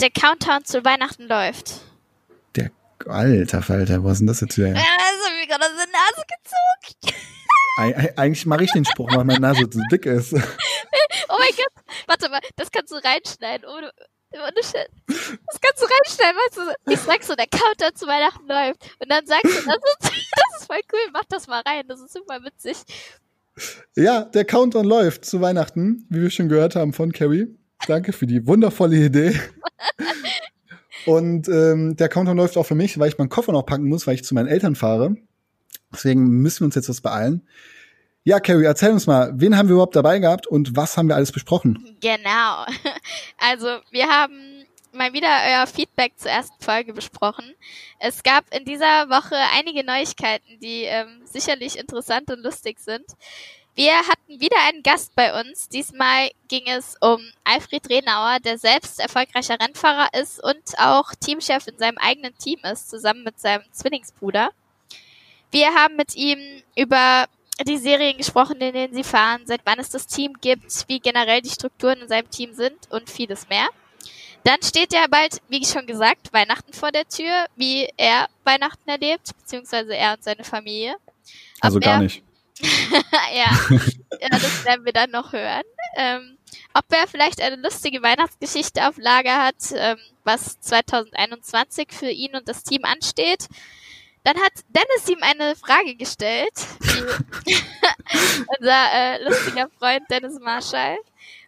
der Countdown zu Weihnachten läuft. Der alter Falter, was ist denn das jetzt wieder? Ja, hat mir gerade aus der Nase gezogen. Eig eigentlich mache ich den Spruch, weil meine Nase zu dick ist. Oh mein Gott. Warte mal, das kannst du reinschneiden. Ohne, ohne Shit. Das kannst du reinschneiden, weißt du. Ich sag so, der Countdown zu Weihnachten läuft. Und dann sagst du, das ist, das ist voll cool, mach das mal rein. Das ist super witzig. Ja, der Countdown läuft zu Weihnachten, wie wir schon gehört haben von Carrie. Danke für die wundervolle Idee. Und ähm, der Countdown läuft auch für mich, weil ich meinen Koffer noch packen muss, weil ich zu meinen Eltern fahre. Deswegen müssen wir uns jetzt was beeilen. Ja, Carrie, erzähl uns mal, wen haben wir überhaupt dabei gehabt und was haben wir alles besprochen? Genau. Also, wir haben mal wieder euer Feedback zur ersten Folge besprochen. Es gab in dieser Woche einige Neuigkeiten, die ähm, sicherlich interessant und lustig sind. Wir hatten wieder einen Gast bei uns. Diesmal ging es um Alfred Renauer, der selbst erfolgreicher Rennfahrer ist und auch Teamchef in seinem eigenen Team ist, zusammen mit seinem Zwillingsbruder. Wir haben mit ihm über die Serien gesprochen, in denen sie fahren, seit wann es das Team gibt, wie generell die Strukturen in seinem Team sind und vieles mehr. Dann steht ja bald, wie schon gesagt, Weihnachten vor der Tür, wie er Weihnachten erlebt, beziehungsweise er und seine Familie. Also Ob gar er- nicht. ja. ja, das werden wir dann noch hören. Ähm, ob er vielleicht eine lustige Weihnachtsgeschichte auf Lager hat, ähm, was 2021 für ihn und das Team ansteht. Dann hat Dennis ihm eine Frage gestellt, unser äh, lustiger Freund Dennis Marshall.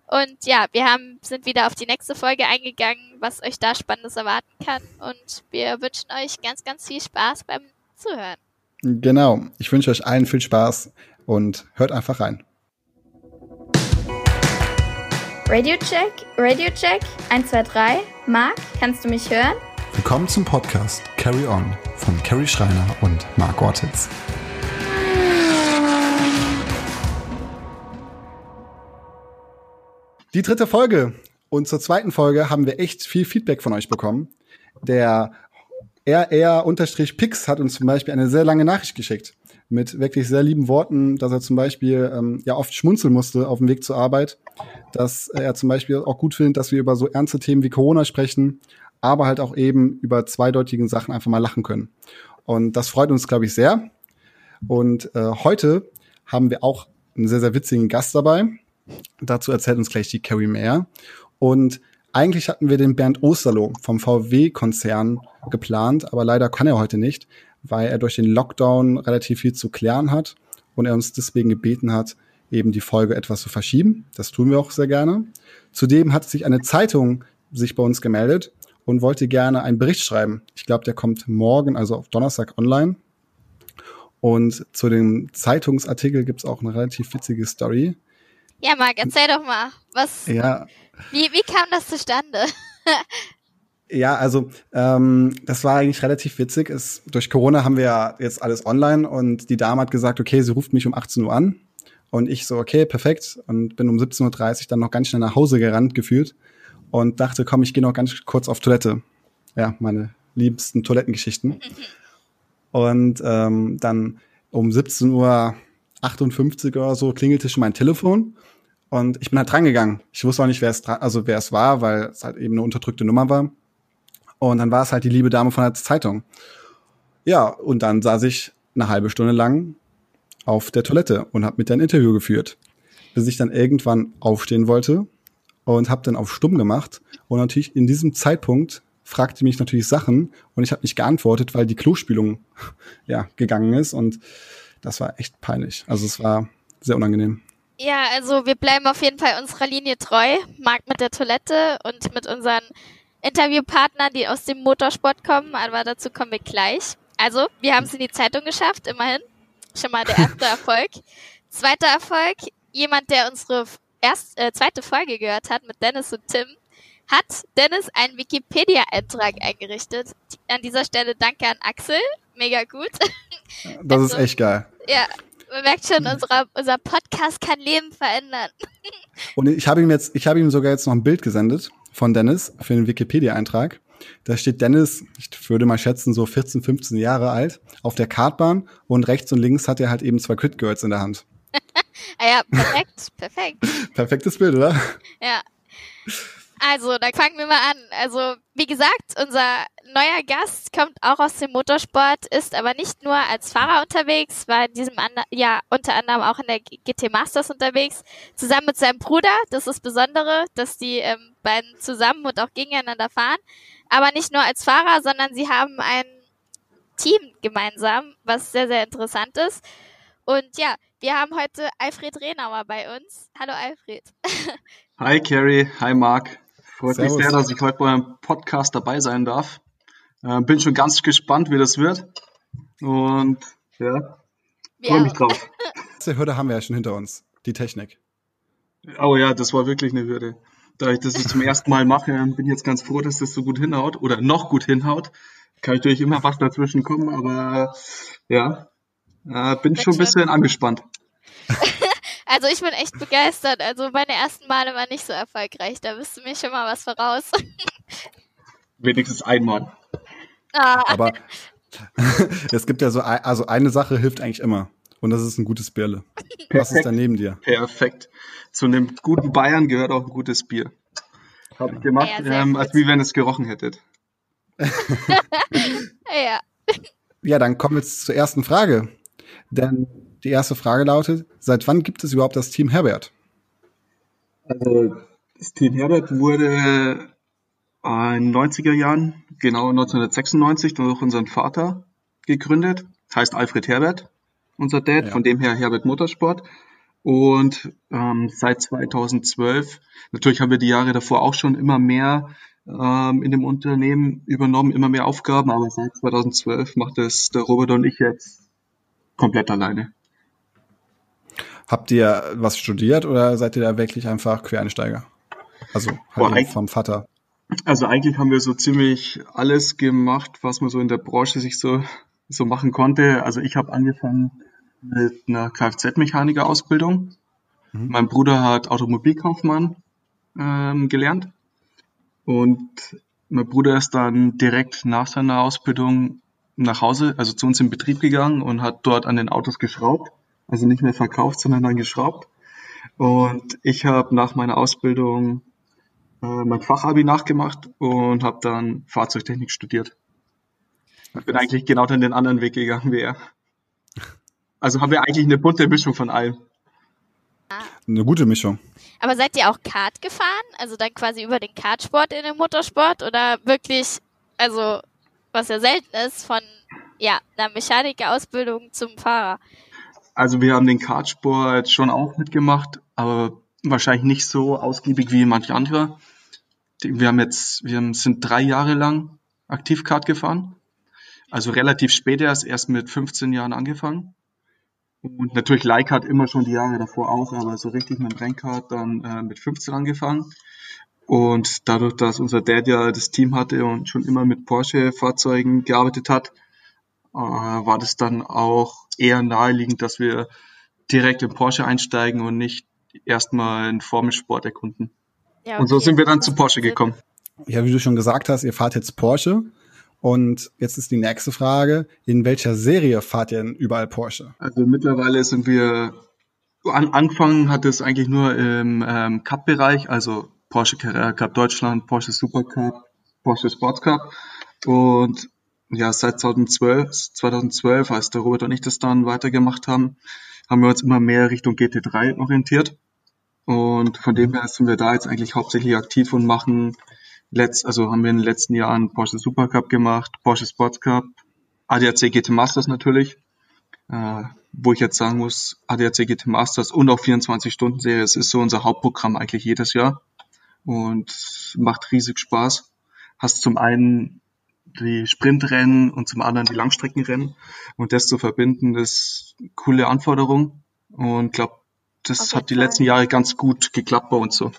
Und ja, wir haben, sind wieder auf die nächste Folge eingegangen, was euch da Spannendes erwarten kann. Und wir wünschen euch ganz, ganz viel Spaß beim Zuhören. Genau. Ich wünsche euch allen viel Spaß und hört einfach rein. Radio Check, Radio Check, 1, 2, 3. Marc, kannst du mich hören? Willkommen zum Podcast Carry On von Carrie Schreiner und Marc Ortiz. Die dritte Folge. Und zur zweiten Folge haben wir echt viel Feedback von euch bekommen. Der RR-Pix hat uns zum Beispiel eine sehr lange Nachricht geschickt. Mit wirklich sehr lieben Worten, dass er zum Beispiel ähm, ja oft schmunzeln musste auf dem Weg zur Arbeit. Dass er zum Beispiel auch gut findet, dass wir über so ernste Themen wie Corona sprechen, aber halt auch eben über zweideutigen Sachen einfach mal lachen können. Und das freut uns, glaube ich, sehr. Und äh, heute haben wir auch einen sehr, sehr witzigen Gast dabei. Dazu erzählt uns gleich die Carrie mehr. Und eigentlich hatten wir den Bernd Osterloh vom VW-Konzern geplant, aber leider kann er heute nicht, weil er durch den Lockdown relativ viel zu klären hat und er uns deswegen gebeten hat, eben die Folge etwas zu verschieben. Das tun wir auch sehr gerne. Zudem hat sich eine Zeitung sich bei uns gemeldet und wollte gerne einen Bericht schreiben. Ich glaube, der kommt morgen, also auf Donnerstag online. Und zu dem Zeitungsartikel gibt's auch eine relativ witzige Story. Ja, Marc, erzähl doch mal, was, Ja, wie, wie kam das zustande? Ja, also ähm, das war eigentlich relativ witzig. Es, durch Corona haben wir ja jetzt alles online und die Dame hat gesagt, okay, sie ruft mich um 18 Uhr an. Und ich so, okay, perfekt. Und bin um 17.30 Uhr dann noch ganz schnell nach Hause gerannt gefühlt und dachte, komm, ich gehe noch ganz kurz auf Toilette. Ja, meine liebsten Toilettengeschichten. Und ähm, dann um 17 Uhr 58 oder so klingelte schon mein Telefon und ich bin halt drangegangen. Ich wusste auch nicht, wer es, also wer es war, weil es halt eben eine unterdrückte Nummer war. Und dann war es halt die liebe Dame von der Zeitung. Ja, und dann saß ich eine halbe Stunde lang auf der Toilette und habe mit der ein Interview geführt, bis ich dann irgendwann aufstehen wollte und habe dann auf stumm gemacht. Und natürlich in diesem Zeitpunkt fragte mich natürlich Sachen und ich habe nicht geantwortet, weil die Klospülung ja gegangen ist und das war echt peinlich. Also es war sehr unangenehm. Ja, also wir bleiben auf jeden Fall unserer Linie treu. Marc mit der Toilette und mit unseren Interviewpartnern, die aus dem Motorsport kommen, aber dazu kommen wir gleich. Also, wir haben es in die Zeitung geschafft, immerhin. Schon mal der erste Erfolg. Zweiter Erfolg, jemand, der unsere erst, äh, zweite Folge gehört hat mit Dennis und Tim, hat Dennis einen Wikipedia-Eintrag eingerichtet. An dieser Stelle danke an Axel. Mega gut. Das ist Also- echt geil. ja, man merkt schon, unser, unser Podcast kann Leben verändern. Und ich habe ihm jetzt, ich habe ihm sogar jetzt noch ein Bild gesendet von Dennis für den Wikipedia-Eintrag. Da steht Dennis, ich würde mal schätzen, so 14, 15 Jahre alt, auf der Kartbahn und rechts und links hat er halt eben zwei Crit Girls in der Hand. Ah ja, perfekt, perfekt. Perfektes Bild, oder? Ja. Also, da fangen wir mal an. Also, wie gesagt, unser neuer Gast kommt auch aus dem Motorsport, ist aber nicht nur als Fahrer unterwegs, war in diesem Jahr unter anderem auch in der GT Masters unterwegs, zusammen mit seinem Bruder. Das ist das Besondere, dass die ähm, beiden zusammen und auch gegeneinander fahren. Aber nicht nur als Fahrer, sondern sie haben ein Team gemeinsam, was sehr, sehr interessant ist. Und ja, wir haben heute Alfred Rehnauer bei uns. Hallo Alfred. Hi Carrie, hi Marc. Freut Servus. mich sehr, dass ich heute bei einem Podcast dabei sein darf. Äh, bin schon ganz gespannt, wie das wird. Und ja, freue mich drauf. Die Hürde haben wir ja schon hinter uns, die Technik. Oh ja, das war wirklich eine Hürde. Da ich das zum ersten Mal mache, bin ich jetzt ganz froh, dass das so gut hinhaut oder noch gut hinhaut. Kann natürlich immer was dazwischen kommen, aber ja, äh, bin schon ein bisschen angespannt. also ich bin echt begeistert. Also meine ersten Male waren nicht so erfolgreich. Da bist du mir schon mal was voraus. Wenigstens einmal. Ah. Aber es gibt ja so, also eine Sache hilft eigentlich immer. Und das ist ein gutes Bierle. Was ist da neben dir? Perfekt. Zu einem guten Bayern gehört auch ein gutes Bier. Habe ich gemacht, ja, ähm, als wie wenn es gerochen hättet. ja. Ja, dann kommen wir jetzt zur ersten Frage. Denn die erste Frage lautet, seit wann gibt es überhaupt das Team Herbert? Also das Team Herbert wurde in den 90er Jahren, genau 1996, durch unseren Vater gegründet. Heißt Alfred Herbert, unser Dad, ja. von dem her Herbert Motorsport. Und ähm, seit 2012, natürlich haben wir die Jahre davor auch schon immer mehr ähm, in dem Unternehmen übernommen, immer mehr Aufgaben, aber seit 2012 macht es der Robert und ich jetzt komplett alleine. Habt ihr was studiert oder seid ihr da wirklich einfach Quereinsteiger? Also halt Boah, vom Vater. Also eigentlich haben wir so ziemlich alles gemacht, was man so in der Branche sich so, so machen konnte. Also ich habe angefangen mit einer Kfz-Mechaniker-Ausbildung. Mhm. Mein Bruder hat Automobilkaufmann ähm, gelernt. Und mein Bruder ist dann direkt nach seiner Ausbildung nach Hause, also zu uns im Betrieb gegangen und hat dort an den Autos geschraubt. Also nicht mehr verkauft, sondern dann geschraubt. Und ich habe nach meiner Ausbildung äh, mein Fachabi nachgemacht und habe dann Fahrzeugtechnik studiert. Ich bin eigentlich genau dann den anderen Weg gegangen wie er. Also haben wir eigentlich eine bunte Mischung von allem. Eine gute Mischung. Aber seid ihr auch Kart gefahren? Also dann quasi über den Kartsport in den Motorsport oder wirklich, also was ja selten ist, von ja, einer Mechanikerausbildung zum Fahrer? Also wir haben den Kartsport schon auch mitgemacht, aber wahrscheinlich nicht so ausgiebig wie manche andere. Wir haben jetzt, wir sind drei Jahre lang aktiv Kart gefahren. Also relativ spät erst, erst mit 15 Jahren angefangen. Und natürlich Like hat immer schon die Jahre davor auch, aber so richtig mit dem Rennkart dann äh, mit 15 angefangen. Und dadurch, dass unser Dad ja das Team hatte und schon immer mit Porsche-Fahrzeugen gearbeitet hat, äh, war das dann auch eher naheliegend, dass wir direkt in Porsche einsteigen und nicht erstmal einen Formelsport erkunden. Ja, okay. Und so sind wir dann zu Porsche gekommen. Ja, wie du schon gesagt hast, ihr fahrt jetzt Porsche. Und jetzt ist die nächste Frage, in welcher Serie fahrt ihr denn überall Porsche? Also mittlerweile sind wir, an, angefangen hat es eigentlich nur im ähm, Cup-Bereich, also Porsche Carrera Cup Deutschland, Porsche Super Cup, Porsche Sports Cup. Und ja, seit 2012, 2012, als der Robert und ich das dann weitergemacht haben, haben wir uns immer mehr Richtung GT3 orientiert. Und von dem her sind wir da jetzt eigentlich hauptsächlich aktiv und machen letzt, also haben wir in den letzten Jahren Porsche Super Cup gemacht, Porsche Sports Cup, ADAC GT Masters natürlich, äh, wo ich jetzt sagen muss, ADAC GT Masters und auch 24 Stunden Serie, es ist so unser Hauptprogramm eigentlich jedes Jahr und macht riesig Spaß. Hast zum einen die Sprintrennen und zum anderen die Langstreckenrennen und das zu verbinden, ist eine coole Anforderung und glaube, das hat die letzten Jahre ganz gut geklappt bei uns so.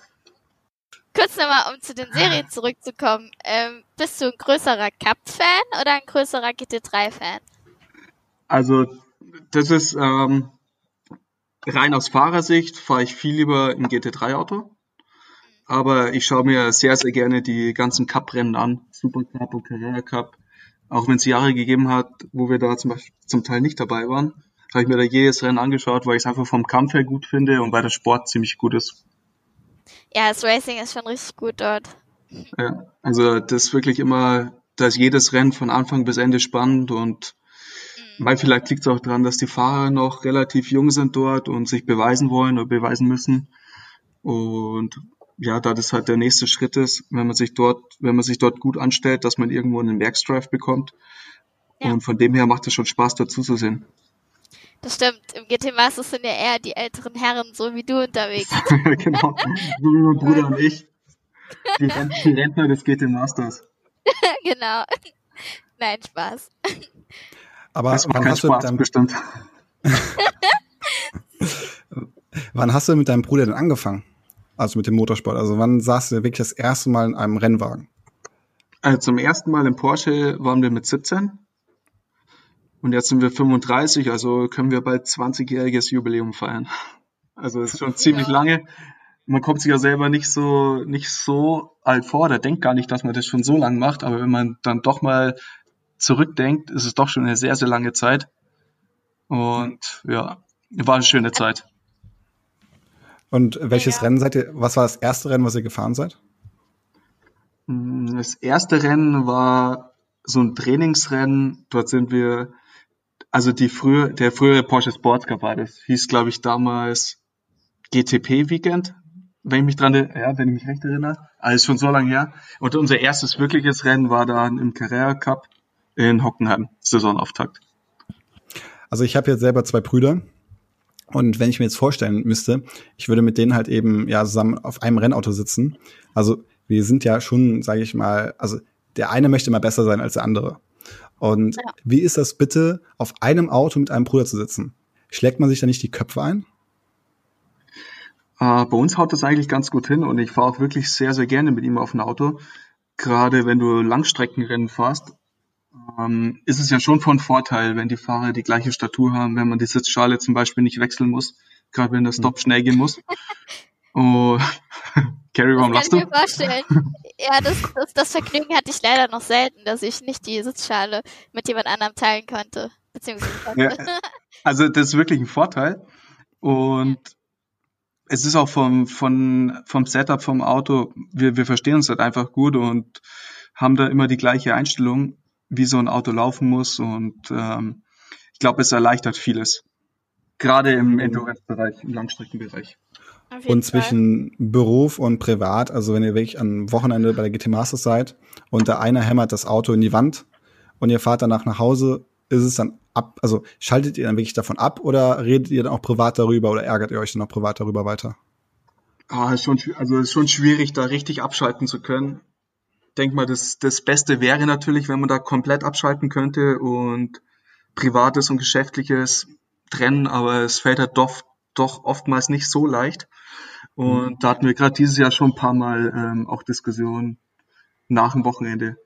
Kurz nochmal, um zu den Serien zurückzukommen. Ähm, bist du ein größerer Cup-Fan oder ein größerer GT3-Fan? Also, das ist ähm, rein aus Fahrersicht, fahre ich viel lieber im GT3-Auto. Aber ich schaue mir sehr, sehr gerne die ganzen Cup-Rennen an. Super Cup und Carrera Cup. Auch wenn es Jahre gegeben hat, wo wir da zum, Beispiel, zum Teil nicht dabei waren, habe ich mir da jedes Rennen angeschaut, weil ich es einfach vom Kampf her gut finde und weil der Sport ziemlich gut ist. Ja, das Racing ist schon richtig gut dort. Ja, also das ist wirklich immer, da ist jedes Rennen von Anfang bis Ende spannend und Mhm. weil vielleicht liegt es auch daran, dass die Fahrer noch relativ jung sind dort und sich beweisen wollen oder beweisen müssen. Und ja, da das halt der nächste Schritt ist, wenn man sich dort, wenn man sich dort gut anstellt, dass man irgendwo einen Werksdrive bekommt. Ja. Und von dem her macht es schon Spaß, dazu zu sehen. Das stimmt. Im GT Masters sind ja eher die älteren Herren, so wie du unterwegs. genau. So wie mein Bruder und ich. Die, Rent die Rentner des GT Masters. genau. Nein, Spaß. Aber Das du mit Spaß, deinem, bestimmt. wann hast du mit deinem Bruder denn angefangen? Also mit dem Motorsport. Also wann saßt du wirklich das erste Mal in einem Rennwagen? Also zum ersten Mal im Porsche waren wir mit 17. Und jetzt sind wir 35, also können wir bald 20-jähriges Jubiläum feiern. Also es ist schon ziemlich Ja. lange. Man kommt sich ja selber nicht so, nicht so alt vor, der denkt gar nicht, dass man das schon so lang macht, aber wenn man dann doch mal zurückdenkt, ist es doch schon eine sehr, sehr lange Zeit. Und ja, war eine schöne Zeit. Und welches Ja. Rennen seid ihr, was war das erste Rennen, was ihr gefahren seid? Mm, Das erste Rennen war so ein Trainingsrennen. Dort sind wir, also die frühe, der frühere Porsche Sports Cup war das. Hieß, glaube ich, damals GTP Weekend. Wenn ich mich dran, ja, wenn ich mich recht erinnere. Also schon so lange her. Und unser erstes wirkliches Rennen war dann im Carrera Cup in Hockenheim, Saisonauftakt. Also ich habe jetzt selber zwei Brüder. Und wenn ich mir jetzt vorstellen müsste, ich würde mit denen halt eben ja zusammen auf einem Rennauto sitzen. Also wir sind ja schon, sage ich mal, also der eine möchte mal besser sein als der andere. Und Ja. wie ist das bitte, auf einem Auto mit einem Bruder zu sitzen? Schlägt man sich da nicht die Köpfe ein? Äh, bei uns haut das eigentlich ganz gut hin und ich fahre auch wirklich sehr, sehr gerne mit ihm auf dem Auto. Gerade wenn du Langstreckenrennen fährst, ähm, ist es ja schon von Vorteil, wenn die Fahrer die gleiche Statur haben, wenn man die Sitzschale zum Beispiel nicht wechseln muss, gerade wenn der Stop schnell gehen muss. Oh, Carrie, warum lachst kann du? ich mir vorstellen. Ja, das, das, das Vergnügen hatte ich leider noch selten, dass ich nicht die Sitzschale mit jemand anderem teilen konnte. Beziehungsweise konnte. Ja, also das ist wirklich ein Vorteil und es ist auch vom, von, vom Setup vom Auto, wir, wir verstehen uns halt einfach gut und haben da immer die gleiche Einstellung, wie so ein Auto laufen muss und ähm, ich glaube, es erleichtert vieles. Gerade im Endurance-Bereich, im Langstreckenbereich. Und Fall. zwischen Beruf und Privat, also wenn ihr wirklich am Wochenende bei der GT Masters seid und der eine hämmert das Auto in die Wand und ihr fahrt danach nach Hause, ist es dann ab, also schaltet ihr dann wirklich davon ab oder redet ihr dann auch privat darüber oder ärgert ihr euch dann auch privat darüber weiter? Ah, ist schon, also ist schon schwierig, da richtig abschalten zu können. Denk mal, das, das Beste wäre natürlich, wenn man da komplett abschalten könnte und Privates und Geschäftliches trennen, aber es fällt halt doch, doch oftmals nicht so leicht. Und da hatten wir gerade dieses Jahr schon ein paar Mal ähm, auch Diskussionen nach dem Wochenende,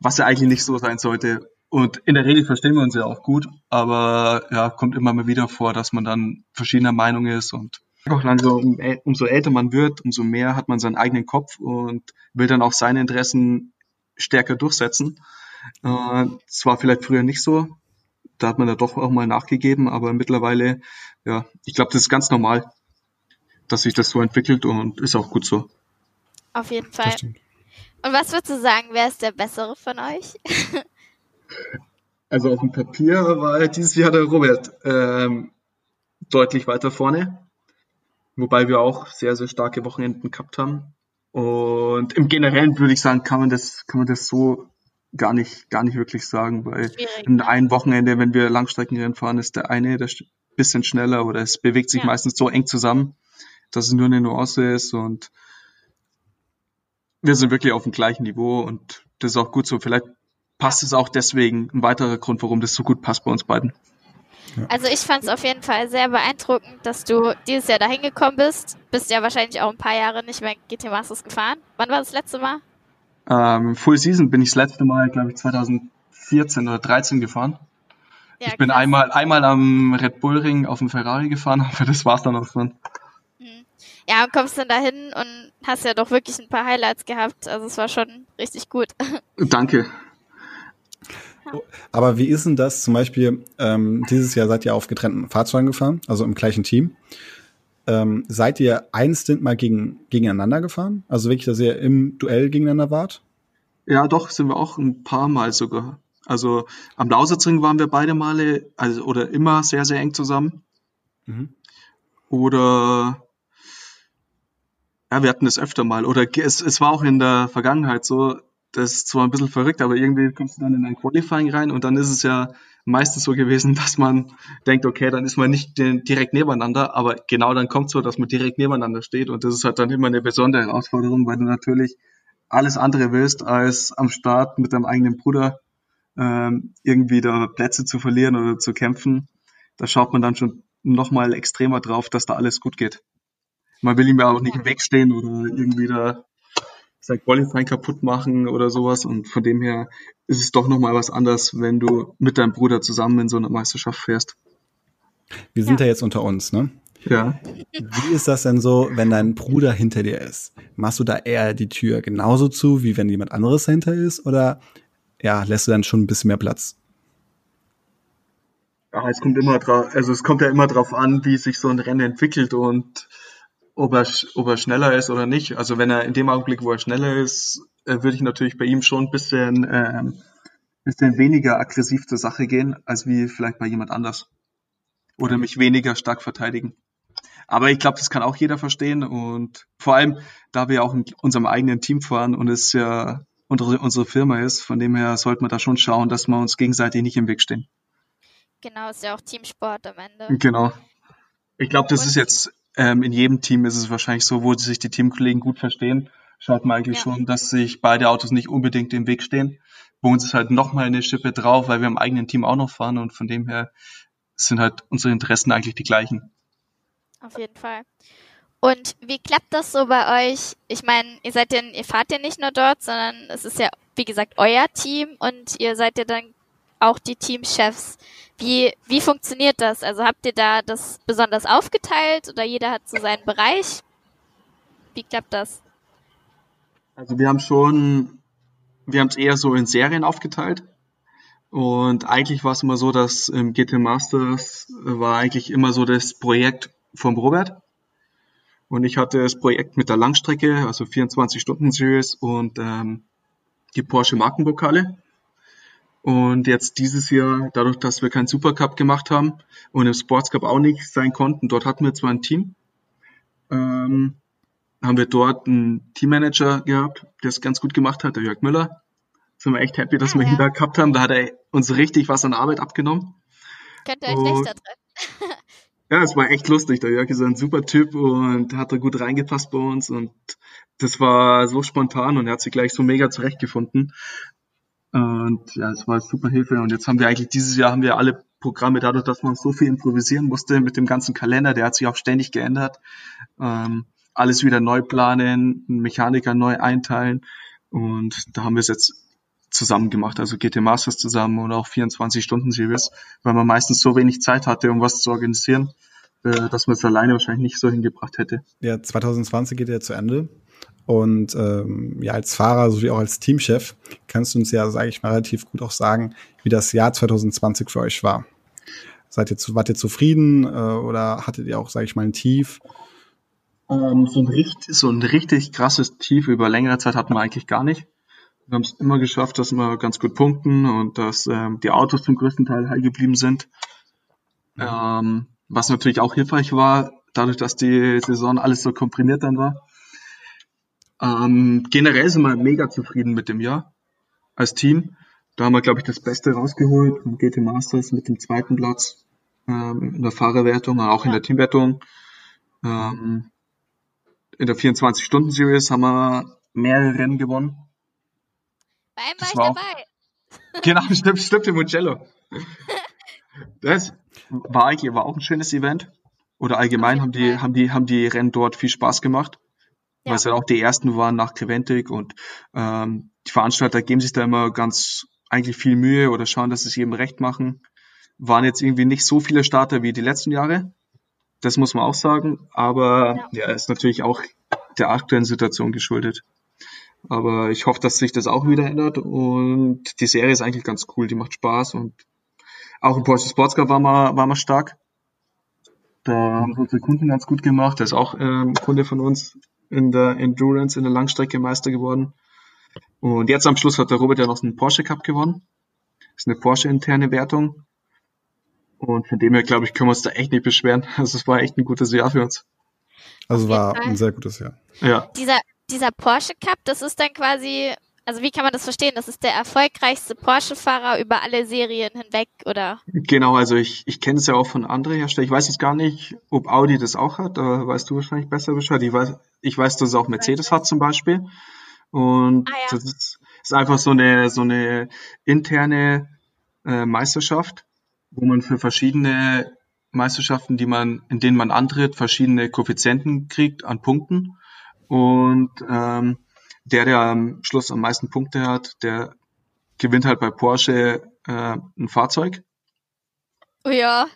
was ja eigentlich nicht so sein sollte. Und in der Regel verstehen wir uns ja auch gut, aber ja, kommt immer mal wieder vor, dass man dann verschiedener Meinung ist und auch langsam, um- umso älter man wird, umso mehr hat man seinen eigenen Kopf und will dann auch seine Interessen stärker durchsetzen. Äh, das war vielleicht früher nicht so. Da hat man da doch auch mal nachgegeben, aber mittlerweile, ja, ich glaube, das ist ganz normal, dass sich das so entwickelt und ist auch gut so. Auf jeden Fall. Und was würdest du sagen, wer ist der Bessere von euch? Also auf dem Papier war dieses Jahr der Robert ähm, deutlich weiter vorne, wobei wir auch sehr, sehr starke Wochenenden gehabt haben. Und im Generellen würde ich sagen, kann man das, kann man das so gar nicht, gar nicht wirklich sagen, weil Schwierig. in einem Wochenende, wenn wir Langstreckenrennen fahren, ist der eine der st- bisschen schneller oder es bewegt sich Ja. meistens so eng zusammen, dass es nur eine Nuance ist und wir sind wirklich auf dem gleichen Niveau und das ist auch gut so. Vielleicht passt es auch deswegen ein weiterer Grund, warum das so gut passt bei uns beiden. Also ich fand es auf jeden Fall sehr beeindruckend, dass du dieses Jahr dahin gekommen bist. Bist ja wahrscheinlich auch ein paar Jahre nicht mehr GT Masters gefahren. Wann war das letzte Mal? Ähm, Full Season bin ich das letzte Mal, glaube ich, 2014 oder 13 gefahren. Ja, ich bin krass. einmal, einmal am Red Bull Ring auf dem Ferrari gefahren, aber das war's dann auch schon. Ja, und kommst dann dahin und hast ja doch wirklich ein paar Highlights gehabt. Also es war schon richtig gut. Danke. Aber wie ist denn das zum Beispiel, ähm, dieses Jahr seid ihr auf getrennten Fahrzeugen gefahren, also im gleichen Team. ähm, seid ihr einstint mal gegen, gegeneinander gefahren? Also wirklich, dass ihr im Duell gegeneinander wart? Ja, doch, sind wir auch ein paar Mal sogar. Also am Lausitzring waren wir beide Male, also oder immer sehr, sehr eng zusammen. Mhm. Oder ja, wir hatten es öfter mal. Oder es, es war auch in der Vergangenheit so, das ist zwar ein bisschen verrückt, aber irgendwie kommst du dann in ein Qualifying rein und dann ist es ja meistens so gewesen, dass man denkt, okay, dann ist man nicht direkt nebeneinander, aber genau dann kommt so, dass man direkt nebeneinander steht und das ist halt dann immer eine besondere Herausforderung, weil du natürlich alles andere willst, als am Start mit deinem eigenen Bruder ähm, irgendwie da Plätze zu verlieren oder zu kämpfen. Da schaut man dann schon nochmal extremer drauf, dass da alles gut geht. Man will ihm ja auch nicht wegstehen oder irgendwie da sein Qualifying kaputt machen oder sowas. Und von dem her ist es doch nochmal was anderes, wenn du mit deinem Bruder zusammen in so eine Meisterschaft fährst. Wir sind ja, ja jetzt unter uns, ne? Ja. Wie ist das denn so, wenn dein Bruder hinter dir ist? Machst du da eher die Tür genauso zu, wie wenn jemand anderes dahinter ist? Oder ja, lässt du dann schon ein bisschen mehr Platz? Ja, es kommt immer drauf, also es kommt ja immer drauf an, wie sich so ein Rennen entwickelt und ob er, ob er schneller ist oder nicht. Also wenn er in dem Augenblick, wo er schneller ist, äh, würde ich natürlich bei ihm schon ein bisschen, ähm, bisschen weniger aggressiv zur Sache gehen, als wie vielleicht bei jemand anders. Oder mich weniger stark verteidigen. Aber ich glaube, das kann auch jeder verstehen. Und vor allem, da wir auch in unserem eigenen Team fahren und es ja unsere, unsere Firma ist, von dem her sollte man da schon schauen, dass wir uns gegenseitig nicht im Weg stehen. Genau, ist ja auch Teamsport am Ende. Genau. Ich glaube, das und? ist jetzt ähm, in jedem Team ist es wahrscheinlich so, wo sich die Teamkollegen gut verstehen, schaut man eigentlich ja. schon, dass sich beide Autos nicht unbedingt im Weg stehen. Bei uns ist halt nochmal eine Schippe drauf, weil wir im eigenen Team auch noch fahren und von dem her sind halt unsere Interessen eigentlich die gleichen. Auf jeden Fall. Und wie klappt das so bei euch? Ich meine, ihr seid ja, ihr fahrt ja nicht nur dort, sondern es ist ja, wie gesagt, euer Team und ihr seid ja dann auch die Teamchefs. Wie, wie funktioniert das? Also habt ihr da das besonders aufgeteilt oder jeder hat so seinen Bereich? Wie klappt das? Also wir haben schon, wir haben es eher so in Serien aufgeteilt. Und eigentlich war es immer so, dass im GT Masters war eigentlich immer so das Projekt vom Robert. Und ich hatte das Projekt mit der Langstrecke, also 24-Stunden-Series und ähm, die Porsche Markenpokale. Und jetzt dieses Jahr, dadurch, dass wir keinen Supercup gemacht haben und im Sportscup auch nicht sein konnten, dort hatten wir zwar ein Team, ähm, haben wir dort einen Teammanager gehabt, der es ganz gut gemacht hat, der Jörg Müller. Sind wir echt happy, dass ah, wir ja. ihn da gehabt haben. Da hat er uns richtig was an Arbeit abgenommen. Könnt ihr euch und, nicht da drin. ja, es war echt lustig. Der Jörg ist ein super Typ und hat da gut reingepasst bei uns und das war so spontan und er hat sich gleich so mega zurechtgefunden. Und ja, es war super Hilfe. Und jetzt haben wir eigentlich dieses Jahr haben wir alle Programme, dadurch, dass man so viel improvisieren musste mit dem ganzen Kalender, der hat sich auch ständig geändert. Ähm, alles wieder neu planen, Mechaniker neu einteilen. Und da haben wir es jetzt zusammen gemacht, also GT Masters zusammen und auch 24-Stunden-Series, weil man meistens so wenig Zeit hatte, um was zu organisieren, äh, dass man es alleine wahrscheinlich nicht so hingebracht hätte. Ja, 2020 geht ja zu Ende. Und ähm, ja, als Fahrer sowie auch als Teamchef kannst du uns ja, sage ich mal, relativ gut auch sagen, wie das Jahr 2020 für euch war. Seid ihr, wart ihr zufrieden äh, oder hattet ihr auch, sage ich mal, ein Tief? Ähm, so, ein richtig, so ein richtig krasses Tief über längere Zeit hatten wir eigentlich gar nicht. Wir haben es immer geschafft, dass wir ganz gut punkten und dass ähm, die Autos zum größten Teil heil geblieben sind. Ähm, was natürlich auch hilfreich war, dadurch, dass die Saison alles so komprimiert dann war ähm, generell sind wir mega zufrieden mit dem Jahr als Team. Da haben wir, glaube ich, das Beste rausgeholt vom GT Masters mit dem zweiten Platz ähm, in der Fahrerwertung, auch in der Teamwertung. Ähm, in der 24-Stunden-Series haben wir mehrere Rennen gewonnen. Bei einem war ich dabei. Auch, genau, stimmt, stimmt, im Mugello. Das war eigentlich war auch ein schönes Event. Oder allgemein haben die, haben die, haben die Rennen dort viel Spaß gemacht ja. weil es ja auch die ersten waren nach Creventic und ähm, die Veranstalter geben sich da immer ganz eigentlich viel Mühe oder schauen, dass sie es jedem recht machen. Waren jetzt irgendwie nicht so viele Starter wie die letzten Jahre. Das muss man auch sagen. Aber ja, ja ist natürlich auch der aktuellen Situation geschuldet. Aber ich hoffe, dass sich das auch wieder ändert. Und die Serie ist eigentlich ganz cool. Die macht Spaß. Und auch im Porsche Sports Cup war man, war man stark. Da haben unsere Kunden ganz gut gemacht. Der ist auch ähm, Kunde von uns in der Endurance, in der Langstrecke Meister geworden. Und jetzt am Schluss hat der Robert ja noch einen Porsche Cup gewonnen. Das ist eine Porsche-interne Wertung. Und von dem her, glaube ich, können wir uns da echt nicht beschweren. Also es war echt ein gutes Jahr für uns. Also war Fall. ein sehr gutes Jahr. Ja, Dieser, dieser Porsche Cup, das ist dann quasi, also wie kann man das verstehen? Das ist der erfolgreichste Porsche-Fahrer über alle Serien hinweg, oder? genau. Also ich, ich kenne es ja auch von anderen Herstellern. Ich weiß jetzt gar nicht, ob Audi das auch hat. Da weißt du wahrscheinlich besser Bescheid. Ich weiß, ich weiß dass es auch Mercedes hat zum Beispiel. Und Ah, ja. das ist, ist einfach so eine, so eine interne äh, Meisterschaft, wo man für verschiedene Meisterschaften, die man, in denen man antritt, verschiedene Koeffizienten kriegt an Punkten. Und ähm, der, der am Schluss am meisten Punkte hat, der gewinnt halt bei Porsche äh, ein Fahrzeug. Oh ja,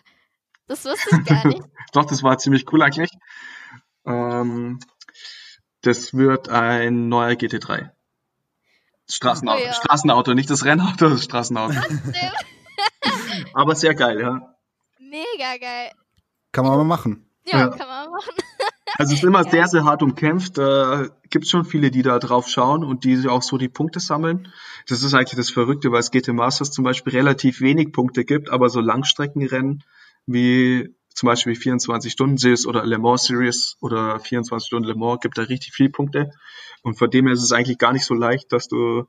das wusste ich gar nicht. Doch, das war ziemlich cool eigentlich. Ähm, das wird ein neuer GT3. Straßenauto, Oh ja. Straßenauto, nicht das Rennauto, das Straßenauto. Aber sehr geil, ja. Mega geil. Kann man mal machen. Ja, Ja. kann man machen. Also es ist immer sehr, sehr hart umkämpft. Da gibt schon viele, die da drauf schauen und die auch so die Punkte sammeln. Das ist eigentlich das Verrückte, weil es GT Masters zum Beispiel relativ wenig Punkte gibt, aber so Langstreckenrennen wie zum Beispiel 24 Stunden Series oder Le Mans Series oder 24 Stunden Le Mans gibt da richtig viele Punkte. Und von dem her ist es eigentlich gar nicht so leicht, dass du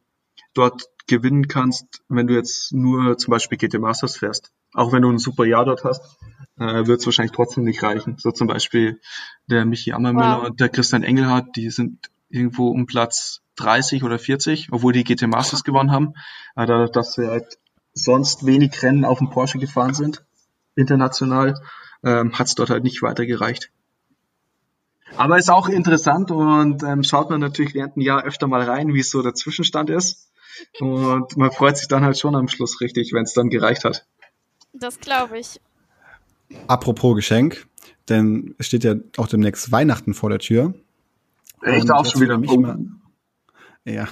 dort gewinnen kannst, wenn du jetzt nur zum Beispiel GT Masters fährst. Auch wenn du ein super Jahr dort hast, äh, wird es wahrscheinlich trotzdem nicht reichen. So zum Beispiel der Michi Ammermüller Wow. und der Christian Engelhardt, die sind irgendwo um Platz 30 oder 40, obwohl die GT Masters gewonnen haben. Aber dadurch, dass sie halt sonst wenig Rennen auf dem Porsche gefahren sind, international, ähm, hat es dort halt nicht weiter gereicht. Aber ist auch interessant und ähm, schaut man natürlich während ein Jahr öfter mal rein, wie es so der Zwischenstand ist. Und man freut sich dann halt schon am Schluss richtig, wenn es dann gereicht hat. Das glaube ich. Apropos Geschenk, denn es steht ja auch demnächst Weihnachten vor der Tür. Auch jetzt schon wieder. mich Oh. mal- Ja.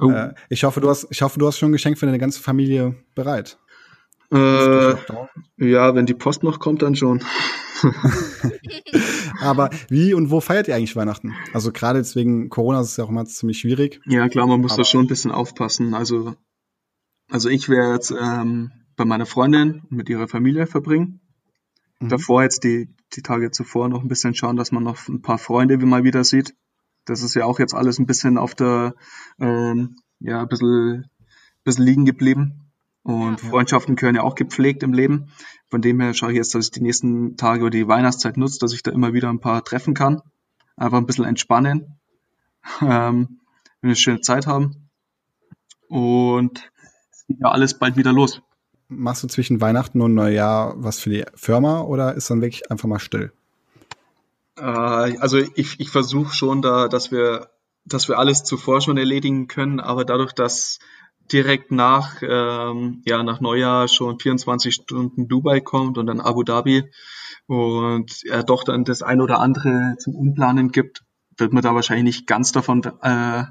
Oh. Äh, ich hoffe, du hast, ich hoffe, du hast schon ein Geschenk für deine ganze Familie bereit. Äh, ja, wenn die Post noch kommt, dann schon. Aber wie und wo feiert ihr eigentlich Weihnachten? Also gerade jetzt wegen Corona ist es ja auch immer ziemlich schwierig. Ja, klar, man muss Aber- da schon ein bisschen aufpassen. Also, also ich werde jetzt ähm, bei meiner Freundin mit ihrer Familie verbringen. Mhm. Davor jetzt die, die Tage zuvor noch ein bisschen schauen, dass man noch ein paar Freunde mal wieder sieht. Das ist ja auch jetzt alles ein bisschen auf der, ähm, ja, ein bisschen, bisschen liegen geblieben. Und Ja. Freundschaften gehören ja auch gepflegt im Leben. Von dem her schaue ich jetzt, dass ich die nächsten Tage oder die Weihnachtszeit nutze, dass ich da immer wieder ein paar treffen kann. Einfach ein bisschen entspannen. Ähm, eine schöne Zeit haben. Und es geht ja alles bald wieder los. Machst du zwischen Weihnachten und Neujahr was für die Firma oder ist dann wirklich einfach mal still? Äh, also ich, ich versuche schon da, dass wir, dass wir alles zuvor schon erledigen können, aber dadurch, dass direkt nach, ähm, ja, nach Neujahr schon 24 Stunden Dubai kommt und dann Abu Dhabi und ja doch dann das ein oder andere zum Umplanen gibt, wird man da wahrscheinlich nicht ganz davon äh,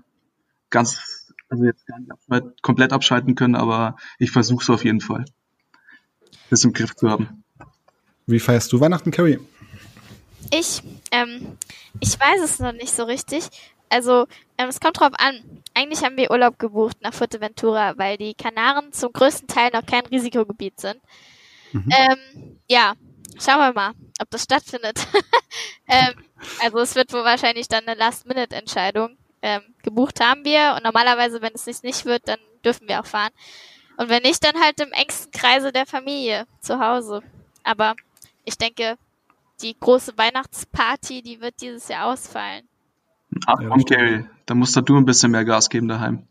ganz, also jetzt gar nicht abschalten, komplett abschalten können, aber ich versuche es auf jeden Fall, das im Griff zu haben. Wie feierst du Weihnachten, Carrie? Ich, ähm, ich weiß es noch nicht so richtig. Also, ähm, es kommt drauf an. Eigentlich haben wir Urlaub gebucht nach Fuerteventura, weil die Kanaren zum größten Teil noch kein Risikogebiet sind. Mhm. Ähm, ja, schauen wir mal, ob das stattfindet. ähm, also es wird wohl wahrscheinlich dann eine Last-Minute-Entscheidung. Ähm, gebucht haben wir und normalerweise, wenn es nicht, nicht wird, dann dürfen wir auch fahren. Und wenn nicht, dann halt im engsten Kreise der Familie zu Hause. Aber ich denke, die große Weihnachtsparty, die wird dieses Jahr ausfallen. Ach. Gary, da musst du ein bisschen mehr Gas geben daheim.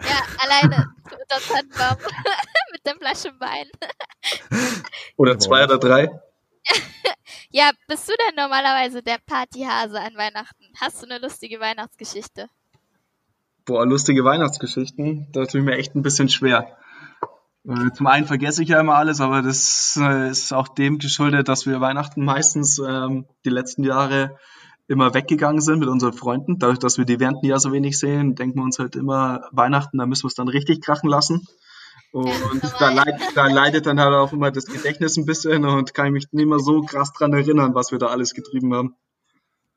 Ja, alleine unter Tannenbaum mit der Flasche Wein. Oder zwei oder drei. Ja, bist du denn normalerweise der Partyhase an Weihnachten? Hast du eine lustige Weihnachtsgeschichte? Boah, lustige Weihnachtsgeschichten. Da tue ich mir echt ein bisschen schwer. Äh, Zum einen vergesse ich ja immer alles, aber das äh, ist auch dem geschuldet, dass wir Weihnachten meistens ähm, die letzten Jahre immer weggegangen sind mit unseren Freunden. Dadurch, dass wir die während dem Jahr so wenig sehen, denken wir uns halt immer, Weihnachten, da müssen wir es dann richtig krachen lassen. Und da, leid, da leidet dann halt auch immer das Gedächtnis ein bisschen und kann ich mich nicht mehr so krass dran erinnern, was wir da alles getrieben haben.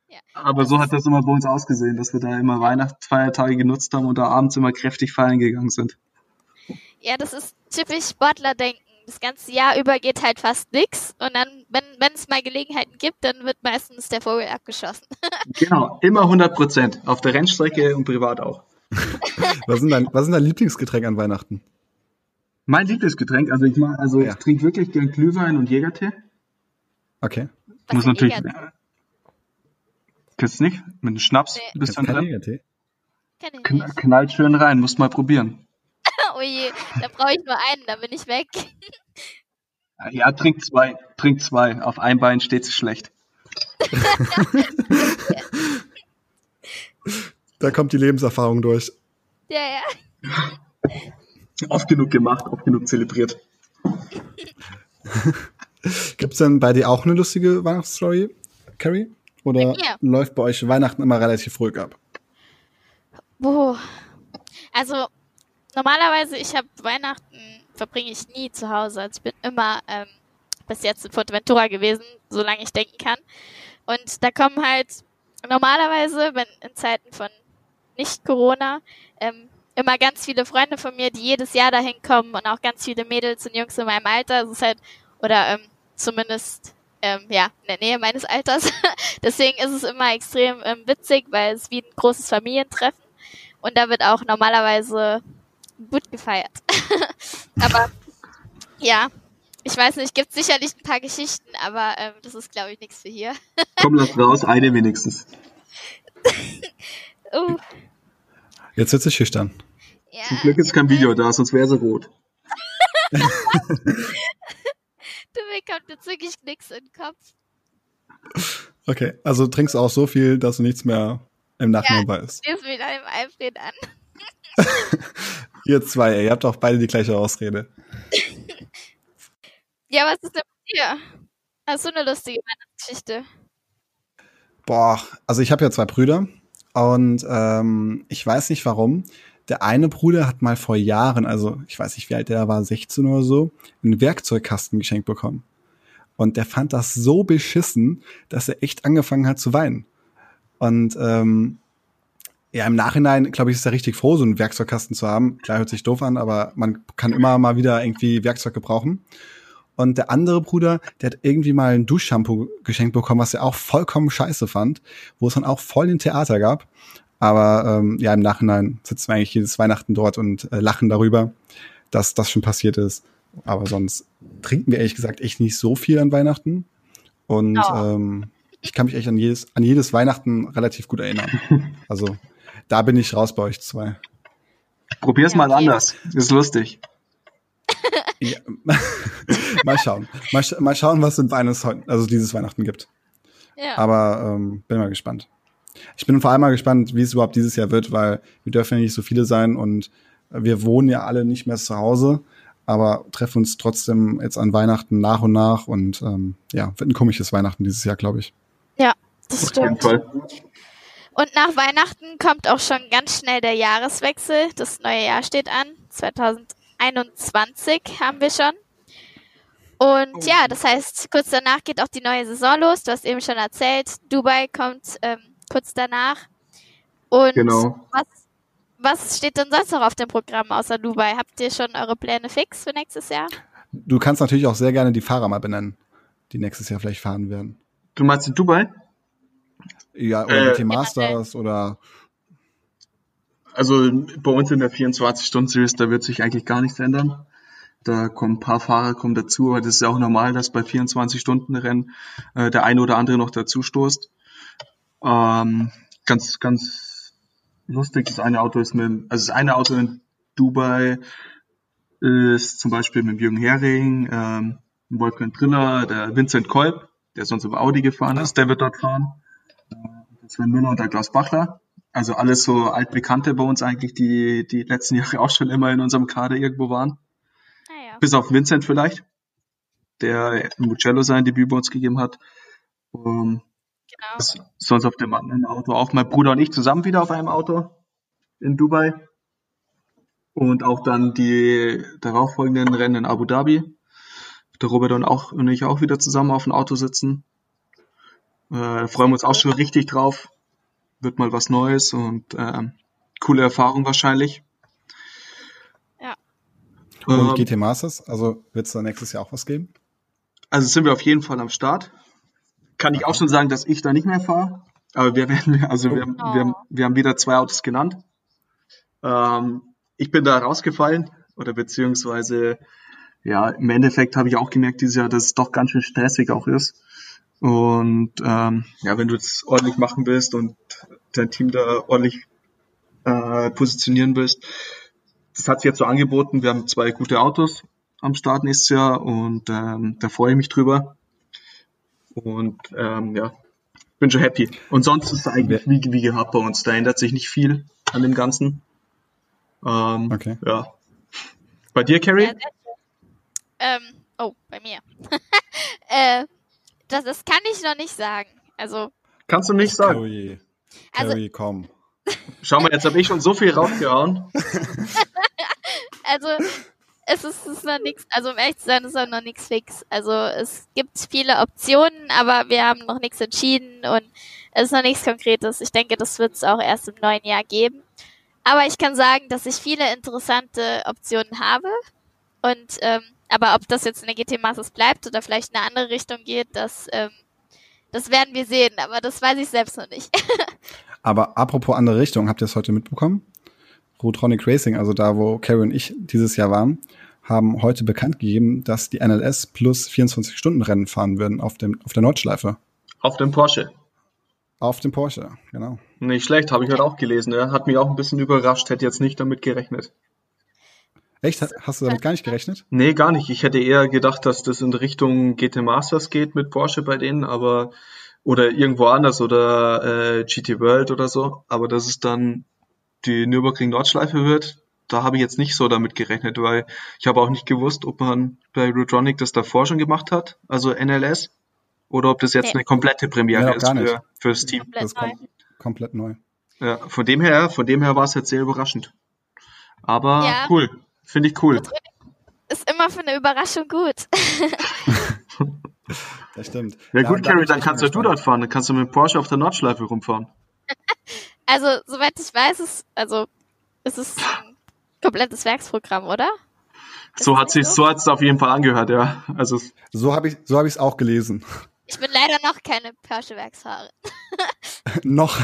Ja. Aber so hat das immer bei uns ausgesehen, dass wir da immer Weihnachtsfeiertage genutzt haben und da abends immer kräftig feiern gegangen sind. Ja, das ist typisch Sportlerdenken. Das ganze Jahr über geht halt fast nix und dann, wenn wenn es mal Gelegenheiten gibt, dann wird meistens der Vogel abgeschossen. Genau, immer 100 Prozent. Auf der Rennstrecke und privat auch. Was sind dein, was sind dein Lieblingsgetränk an Weihnachten? Mein Lieblingsgetränk, also ich mag, also Ja. ich trinke wirklich gern Glühwein und Jägertee. Okay. Was Muss natürlich. Jäger- Kennst du nicht? Mit einem Schnaps Nee. ein bisschen drin. Jägertee? Kenn ich Kn nicht. knallt schön rein, musst mal probieren. Oh je, da brauche ich nur einen, dann bin ich weg. Ja, trink zwei, trink zwei. Auf ein Bein steht sie schlecht. Da kommt die Lebenserfahrung durch. Ja, ja. Oft genug gemacht, oft genug zelebriert. Gibt's denn bei dir auch eine lustige Weihnachtsstory, Carrie? Oder mir? läuft bei euch Weihnachten immer relativ ruhig ab? Boah. Also, normalerweise, ich habe Weihnachten, verbringe ich nie zu Hause. Also ich bin immer ähm, bis jetzt in Fuerteventura gewesen, solange ich denken kann. Und da kommen halt normalerweise, wenn in Zeiten von nicht-Corona, ähm, immer ganz viele Freunde von mir, die jedes Jahr dahin kommen und auch ganz viele Mädels und Jungs in meinem Alter. Es ist halt, oder ähm, zumindest ähm, ja, in der Nähe meines Alters. Deswegen ist es immer extrem ähm, witzig, weil es wie ein großes Familientreffen und da wird auch normalerweise gut gefeiert. aber ja, ich weiß nicht, gibt sicherlich ein paar Geschichten, aber ähm, das ist glaube ich nichts für hier. Komm, lass raus, eine wenigstens. Uh, Jetzt wird sie schüchtern. ja. Zum Glück ist kein Video da, sonst wäre sie rot. Du mir kommt jetzt wirklich nichts in den Kopf. Okay, also trinkst auch so viel, dass du nichts mehr im Nachhinein weißt. Stehst wieder im Alfred an. Ihr zwei, ey, ihr habt auch beide die gleiche Ausrede. Ja, was ist denn mit dir? Hast du eine lustige Weihnachtsgeschichte? Boah, also ich habe ja zwei Brüder und ähm, ich weiß nicht warum. Der eine Bruder hat mal vor Jahren, also ich weiß nicht, wie alt der war, 16 oder so, einen Werkzeugkasten geschenkt bekommen. Und der fand das so beschissen, dass er echt angefangen hat zu weinen. Und ähm, ja, im Nachhinein, glaube ich, ist er richtig froh, so einen Werkzeugkasten zu haben. Klar, hört sich doof an, aber man kann immer mal wieder irgendwie Werkzeug gebrauchen. Und der andere Bruder, der hat irgendwie mal ein Duschshampoo geschenkt bekommen, was er auch vollkommen scheiße fand, wo es dann auch voll den Theater gab. Aber ähm, ja, im Nachhinein sitzen wir eigentlich jedes Weihnachten dort und äh, lachen darüber, dass das schon passiert ist. Aber sonst trinken wir ehrlich gesagt echt nicht so viel an Weihnachten. Und Oh. ähm, ich kann mich echt an jedes, an jedes Weihnachten relativ gut erinnern. Also da bin ich raus bei euch zwei. Probier's Ja, mal okay. anders. Ist lustig. Ja. mal schauen. Mal, sch mal schauen, was es Weihnachts also dieses Weihnachten gibt. Ja. Aber ähm, bin mal gespannt. Ich bin vor allem mal gespannt, wie es überhaupt dieses Jahr wird, weil wir dürfen ja nicht so viele sein und wir wohnen ja alle nicht mehr zu Hause, aber treffen uns trotzdem jetzt an Weihnachten nach und nach und ähm, ja, wird ein komisches Weihnachten dieses Jahr, glaube ich. ja, das stimmt. Und nach Weihnachten kommt auch schon ganz schnell der Jahreswechsel. Das neue Jahr steht an. 2021 haben wir schon. Und ja, das heißt, kurz danach geht auch die neue Saison los. Du hast eben schon erzählt, Dubai kommt ähm, kurz danach. Und Genau. was, was steht denn sonst noch auf dem Programm außer Dubai? Habt ihr schon eure Pläne fix für nächstes Jahr? Du kannst natürlich auch sehr gerne die Fahrer mal benennen, die nächstes Jahr vielleicht fahren werden. Du meinst in Dubai? Ja, oder Äh, WT Masters oder Also bei uns in der 24-Stunden-Series, da wird sich eigentlich gar nichts ändern. Da kommen ein paar Fahrer kommen dazu, aber das ist ja auch normal, dass bei 24-Stunden-Rennen äh, der eine oder andere noch dazu stoßt. Ähm, ganz, ganz lustig, das eine Auto ist mit, also das eine Auto in Dubai ist zum Beispiel mit Jürgen Hering, ähm, Wolfgang Triller, der Vincent Kolb, der sonst über Audi gefahren ist, der wird dort fahren. Äh, Sven Müller und der Klaus Bachler. Also alles so altbekannte bei uns eigentlich, die die letzten Jahre auch schon immer in unserem Kader irgendwo waren. Naja. Bis auf Vincent vielleicht, der im Mugello sein Debüt bei uns gegeben hat. Ähm, Genau. sonst auf dem anderen Auto auch mein Bruder und ich zusammen wieder auf einem Auto in Dubai. Und auch dann die darauffolgenden Rennen in Abu Dhabi. Der Robert und, auch, und ich auch wieder zusammen auf dem Auto sitzen. Äh, freuen wir uns auch schon richtig drauf. Wird mal was Neues und äh, coole Erfahrung wahrscheinlich. Ja. Und Ähm, GT Masters, also wird es da nächstes Jahr auch was geben? Also sind wir auf jeden Fall am Start. Kann ich auch schon sagen, dass ich da nicht mehr fahre. Aber wir werden, also wir, Oh. wir, wir haben wieder zwei Autos genannt. Ähm, ich bin da rausgefallen oder beziehungsweise ja, im Endeffekt habe ich auch gemerkt dieses Jahr, dass es doch ganz schön stressig auch ist. Und ähm, ja, wenn du es ordentlich machen willst und dein Team da ordentlich äh, positionieren willst, das hat sich jetzt so angeboten. Wir haben zwei gute Autos am Start nächstes Jahr und ähm, da freue ich mich drüber. Und ähm, ja, bin schon happy. Und sonst ist es eigentlich wie, wie gehabt bei uns. Da ändert sich nicht viel an dem Ganzen. Ähm, Okay. Ja. Bei dir, Carrie? Ähm, oh, bei mir. äh, das, das kann ich noch nicht sagen. Also, Kannst du nicht sagen. Carrie, Also- Carrie, komm. Schau mal, jetzt habe ich schon so viel rausgehauen. also es ist, es ist noch nichts, also um ehrlich zu sein, ist auch noch nichts fix. Also es gibt viele Optionen, aber wir haben noch nichts entschieden und es ist noch nichts Konkretes. Ich denke, das wird es auch erst im neuen Jahr geben. Aber ich kann sagen, dass ich viele interessante Optionen habe. Und ähm, aber ob das jetzt in der GT Masters bleibt oder vielleicht in eine andere Richtung geht, das, ähm, das werden wir sehen. Aber das weiß ich selbst noch nicht. Aber apropos andere Richtung, habt ihr es heute mitbekommen? Rotronic Racing, also da, wo Carrie und ich dieses Jahr waren, haben heute bekannt gegeben, dass die NLS plus 24-Stunden-Rennen fahren werden auf, dem, auf der Nordschleife. Auf dem Porsche. Auf dem Porsche, genau. Nicht schlecht, habe ich heute auch gelesen. Ja. Hat mich auch ein bisschen überrascht, hätte jetzt nicht damit gerechnet. Echt? Hast du damit gar nicht gerechnet? Nee, gar nicht. Ich hätte eher gedacht, dass das in Richtung GT Masters geht mit Porsche bei denen, aber oder irgendwo anders oder äh, GT World oder so. Aber dass es dann die Nürburgring Nordschleife wird, da habe ich jetzt nicht so damit gerechnet, weil ich habe auch nicht gewusst, ob man bei Roadronic das davor schon gemacht hat, also NLS, oder ob das jetzt Nee. eine komplette Premiere Ja, ist nicht. für, fürs Team. Komplett Das ist neu. kom komplett neu. Ja, von dem her, von dem her war es jetzt sehr überraschend. Aber Ja. cool, finde ich cool. Ist immer für eine Überraschung gut. Das stimmt. Ja, gut, Carrie, dann kannst du dort fahren. Dann kannst du mit Porsche auf der Nordschleife rumfahren. Also, soweit ich weiß, ist, also, ist es ein komplettes Werksprogramm, oder? So hat das sich, so? so hat es auf jeden Fall angehört, ja. Also So habe ich so hab ich es auch gelesen. Ich bin leider noch keine Porsche-Werksfahrerin. Noch.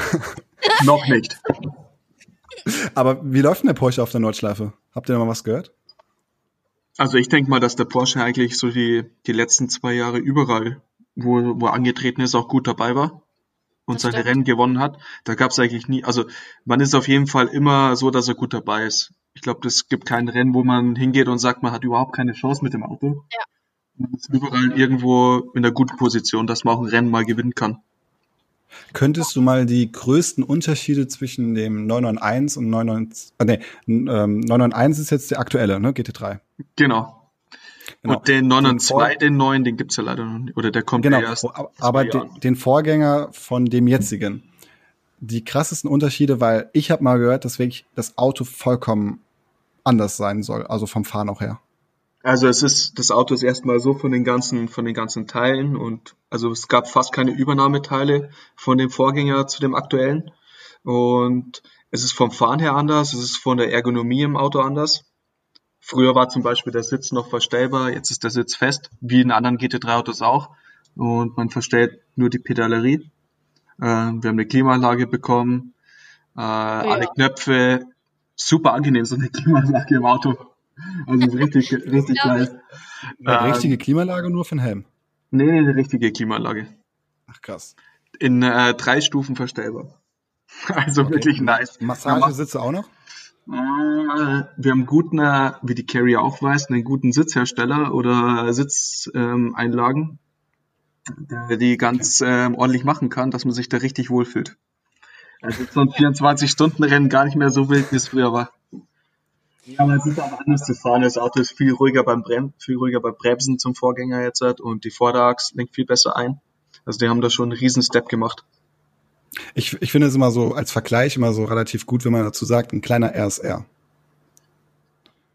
noch nicht. Aber wie läuft denn der Porsche auf der Nordschleife? Habt ihr da mal was gehört? Also ich denke mal, dass der Porsche eigentlich so die, die letzten zwei Jahre überall, wo, wo er angetreten ist, auch gut dabei war und Das seine stimmt. Rennen gewonnen hat. Da gab es eigentlich nie, also man ist auf jeden Fall immer so, dass er gut dabei ist. Ich glaube, es gibt kein Rennen, wo man hingeht und sagt, man hat überhaupt keine Chance mit dem Auto. Ja. Man ist überall irgendwo in einer guten Position, dass man auch ein Rennen mal gewinnen kann. Könntest du mal die größten Unterschiede zwischen dem 991 und 99, äh, nee, n- ähm, 991 ist jetzt der aktuelle, ne, GT3. Genau. Genau. Und den Den 992, Vor- den neuen, den gibt's ja leider noch nicht. Oder der kommt Genau, erst. aber- den, den Vorgänger von dem jetzigen. Die krassesten Unterschiede, weil ich habe mal gehört, dass wirklich das Auto vollkommen anders sein soll, also vom Fahren auch her. Also es ist, das Auto ist erstmal so von den ganzen, von den ganzen Teilen und also es gab fast keine Übernahmeteile von dem Vorgänger zu dem aktuellen. Und es ist vom Fahren her anders, es ist von der Ergonomie im Auto anders. Früher war zum Beispiel der Sitz noch verstellbar, jetzt ist der Sitz fest, wie in anderen GT3-Autos auch. Und man verstellt nur die Pedalerie. Äh, wir haben eine Klimaanlage bekommen, äh, alle Knöpfe, super angenehm, so eine Klimaanlage im Auto. Also ist richtig, richtig geil. Eine Ähm, richtige Klimaanlage nur für den Helm. Nee, nee, eine richtige Klimaanlage. Ach krass. In äh, drei Stufen verstellbar. Also wirklich nice. Massagesitze auch noch? Äh, Wir haben guten, äh, wie die Carrier auch weiß, einen guten Sitzhersteller oder Sitzeinlagen, Einlagen, der die ganz ähm, ordentlich machen kann, dass man sich da richtig wohlfühlt. Also ist so ein 24-Stunden-Rennen gar nicht mehr so wild, wie es früher war. Ja, aber es ist auch anders zu fahren. Das Auto ist viel ruhiger beim Brem viel ruhiger beim Bremsen zum Vorgänger jetzt halt und die Vorderachs lenkt viel besser ein. Also die haben da schon einen riesen Step gemacht. Ich, ich finde es immer so als Vergleich immer so relativ gut, wenn man dazu sagt, ein kleiner RSR.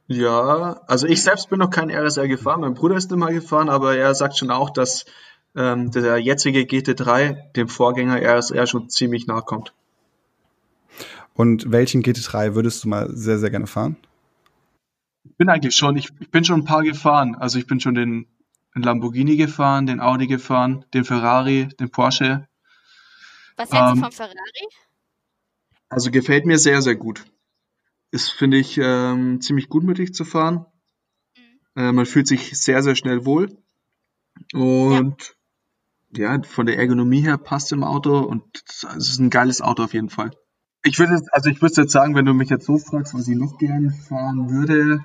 Ja, also ich selbst bin noch kein RSR gefahren, mein Bruder ist immer gefahren, aber er sagt schon auch, dass ähm, der jetzige GT3 dem Vorgänger RSR schon ziemlich nahe kommt. Und welchen GT3 würdest du mal sehr, sehr gerne fahren? Ich bin eigentlich schon, ich, ich bin schon ein paar gefahren. Also ich bin schon den, den Lamborghini gefahren, den Audi gefahren, den Ferrari, den Porsche. Was hältst ähm, du vom Ferrari? Also gefällt mir sehr, sehr gut. Ist, finde ich, ähm, ziemlich gutmütig zu fahren. Mhm. Äh, man fühlt sich sehr, sehr schnell wohl. Und ja. ja. von der Ergonomie her passt im Auto und es ist ein geiles Auto auf jeden Fall. Ich würde also ich würde jetzt sagen, wenn du mich jetzt so fragst, was ich noch gern fahren würde,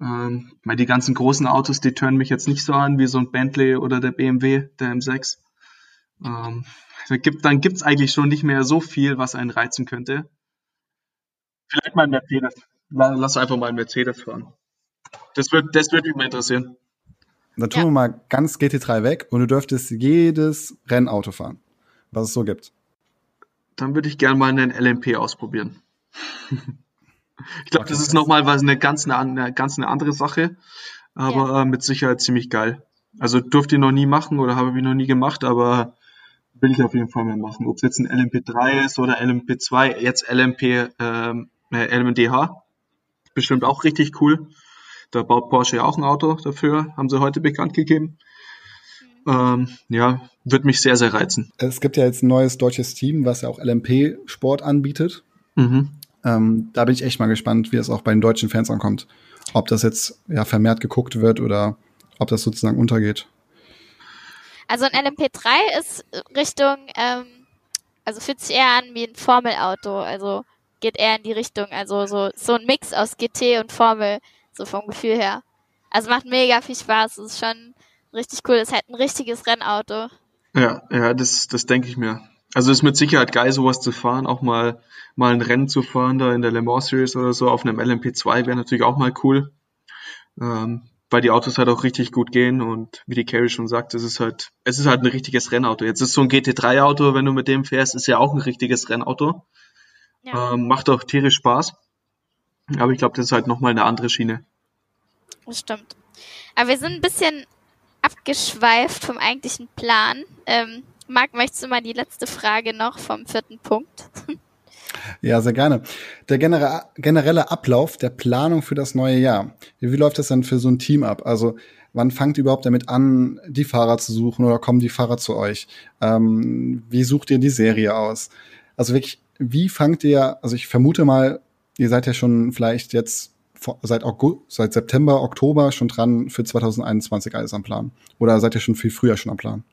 ähm, weil die ganzen großen Autos, die tören mich jetzt nicht so an wie so ein Bentley oder der BMW, der M6. Ähm, da gibt, dann gibt's eigentlich schon nicht mehr so viel, was einen reizen könnte. Vielleicht mal ein Mercedes. Lass einfach mal ein Mercedes fahren. Das wird, das wird mich mal interessieren. Dann tun ja. wir mal ganz GT3 weg und du dürftest jedes Rennauto fahren, was es so gibt. Dann würde ich gerne mal einen LMP ausprobieren. ich glaube, okay, das ist nochmal was eine ganz eine, eine, ganz eine andere Sache, aber ja. mit Sicherheit ziemlich geil. Also durfte ich noch nie machen oder habe ich noch nie gemacht, aber will ich auf jeden Fall mal machen. Ob es jetzt ein LMP3 ist oder LMP2, jetzt LMP, ähm, äh, LMDH. Bestimmt auch richtig cool. Da baut Porsche ja auch ein Auto dafür, haben sie heute bekannt gegeben. Ähm, ja, wird mich sehr, sehr reizen. Es gibt ja jetzt ein neues deutsches Team, was ja auch LMP-Sport anbietet. Mhm. Ähm, da bin ich echt mal gespannt, wie es auch bei den deutschen Fans ankommt. Ob das jetzt ja vermehrt geguckt wird oder ob das sozusagen untergeht. Also ein LMP3 ist Richtung, ähm, also fühlt sich eher an wie ein Formelauto. Also geht eher in die Richtung, also so, so ein Mix aus GT und Formel, so vom Gefühl her. Also macht mega viel Spaß, es ist schon richtig cool, es ist halt ein richtiges Rennauto. Ja, ja, das, das denke ich mir. Also es ist mit Sicherheit geil, sowas zu fahren, auch mal, mal ein Rennen zu fahren, da in der Le Mans Series oder so, auf einem LMP2 wäre natürlich auch mal cool. Ähm, weil die Autos halt auch richtig gut gehen und wie die Carrie schon sagt, es ist halt, es ist halt ein richtiges Rennauto. Jetzt ist so ein GT3-Auto, wenn du mit dem fährst, ist ja auch ein richtiges Rennauto. Ja. Ähm, macht auch tierisch Spaß. Aber ich glaube, das ist halt nochmal eine andere Schiene. Das stimmt. Aber wir sind ein bisschen abgeschweift vom eigentlichen Plan. Ähm, Marc, möchtest du mal die letzte Frage noch vom vierten Punkt? Ja, sehr gerne. Der generelle Ablauf der Planung für das neue Jahr. Wie läuft das denn für so ein Team ab? Also wann fangt ihr überhaupt damit an, die Fahrer zu suchen oder kommen die Fahrer zu euch? Ähm, wie sucht ihr die Serie aus? Also wirklich, wie fangt ihr, also ich vermute mal, ihr seid ja schon vielleicht jetzt seit, August, seit September, Oktober schon dran für 2021 alles am Plan? Oder seid ihr schon viel früher schon am Plan?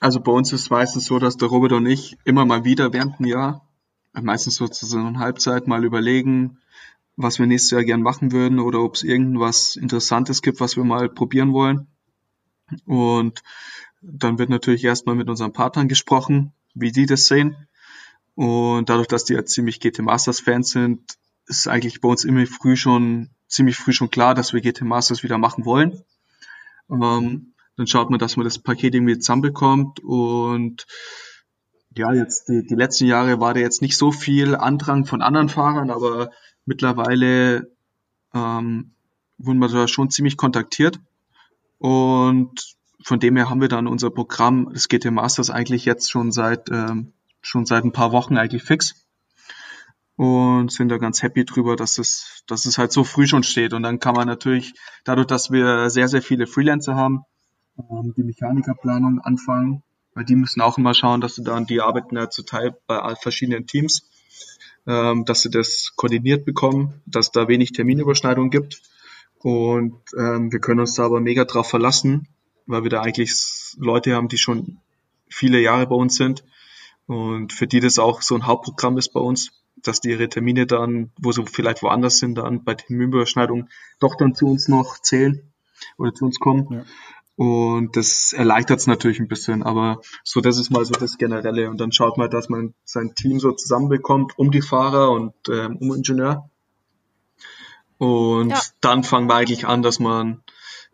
Also bei uns ist es meistens so, dass der Robert und ich immer mal wieder während dem Jahr, meistens so zur Halbzeit, mal überlegen, was wir nächstes Jahr gern machen würden oder ob es irgendwas Interessantes gibt, was wir mal probieren wollen. Und dann wird natürlich erstmal mit unseren Partnern gesprochen, wie die das sehen. Und dadurch, dass die ja ziemlich GT Masters Fans sind, ist eigentlich bei uns immer früh schon, ziemlich früh schon klar, dass wir GT Masters wieder machen wollen. Ähm, dann schaut man, dass man das Paket irgendwie zusammenbekommt und ja, jetzt die, die letzten Jahre war da jetzt nicht so viel Andrang von anderen Fahrern, aber mittlerweile ähm, wurden wir da schon ziemlich kontaktiert und von dem her haben wir dann unser Programm des GT Masters eigentlich jetzt schon seit ähm, schon seit ein paar Wochen eigentlich fix und sind da ganz happy drüber, dass es, dass es halt so früh schon steht. Und dann kann man natürlich, dadurch, dass wir sehr, sehr viele Freelancer haben, ähm, die Mechanikerplanung anfangen, weil die müssen auch immer schauen, dass sie dann, die arbeiten ja zu bei verschiedenen Teams, ähm, dass sie das koordiniert bekommen, dass da wenig Terminüberschneidung gibt. Und ähm, wir können uns da aber mega drauf verlassen, weil wir da eigentlich Leute haben, die schon viele Jahre bei uns sind und für die das auch so ein Hauptprogramm ist bei uns, dass die ihre Termine dann, wo sie vielleicht woanders sind, dann bei Terminüberschneidung doch dann zu uns noch zählen oder zu uns kommen. Ja. Und das erleichtert es natürlich ein bisschen, aber so, das ist mal so das Generelle. Und dann schaut man, dass man sein Team so zusammenbekommt um die Fahrer und ähm, um Ingenieur. Und ja. dann fangen wir eigentlich an, dass man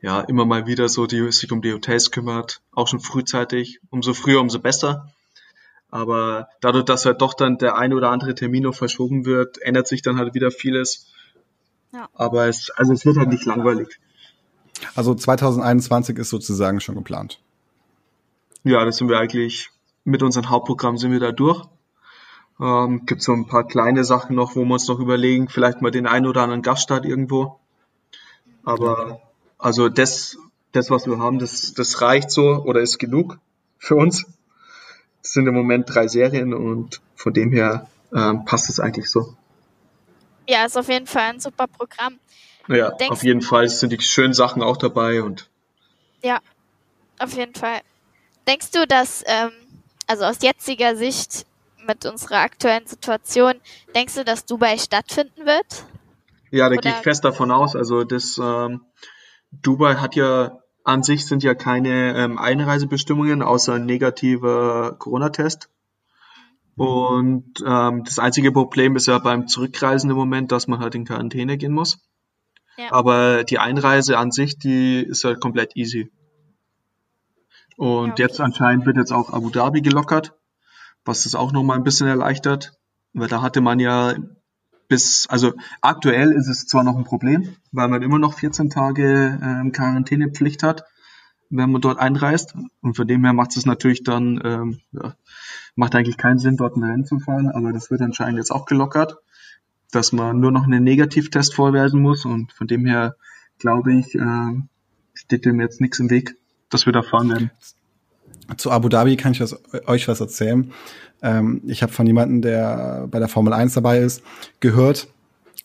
ja immer mal wieder so die, sich um die Hotels kümmert, auch schon frühzeitig. Umso früher, umso besser. Aber dadurch, dass halt doch dann der eine oder andere Termin noch verschoben wird, ändert sich dann halt wieder vieles. Ja. Aber es, also es wird halt nicht langweilig. Also 2021 ist sozusagen schon geplant. Ja, das sind wir eigentlich, mit unserem Hauptprogramm sind wir da durch. Ähm, gibt so ein paar kleine Sachen noch, wo wir uns noch überlegen, vielleicht mal den einen oder anderen Gaststart irgendwo. Aber also das, das, was wir haben, das, das reicht so oder ist genug für uns. Sind im Moment drei Serien und von dem her ähm, passt es eigentlich so. Ja, ist auf jeden Fall ein super Programm. Ja, Denkst auf jeden Fall sind die schönen Sachen auch dabei und Ja, auf jeden Fall. Denkst du, dass, ähm, also aus jetziger Sicht mit unserer aktuellen Situation, denkst du, dass Dubai stattfinden wird? Ja, da gehe ich fest davon aus. Also das ähm, Dubai hat ja an sich sind ja keine ähm, Einreisebestimmungen außer ein negativer Corona-Test. Und ähm, das einzige Problem ist ja beim Zurückreisen im Moment, dass man halt in Quarantäne gehen muss. Ja. Aber die Einreise an sich, die ist halt komplett easy. Und Ja, okay. jetzt anscheinend wird jetzt auch Abu Dhabi gelockert, was das auch nochmal ein bisschen erleichtert. Weil da hatte man ja bis, also aktuell ist es zwar noch ein Problem, weil man immer noch 14 Tage ähm, Quarantänepflicht hat, wenn man dort einreist. Und von dem her macht es natürlich dann, ähm, ja, macht eigentlich keinen Sinn, dort ein Rennen zu fahren, aber das wird anscheinend jetzt auch gelockert, dass man nur noch einen Negativtest vorweisen muss. Und von dem her glaube ich, äh, steht dem jetzt nichts im Weg, dass wir da fahren werden. Zu Abu Dhabi kann ich was, euch was erzählen. Ähm, ich habe von jemandem, der bei der Formel 1 dabei ist, gehört,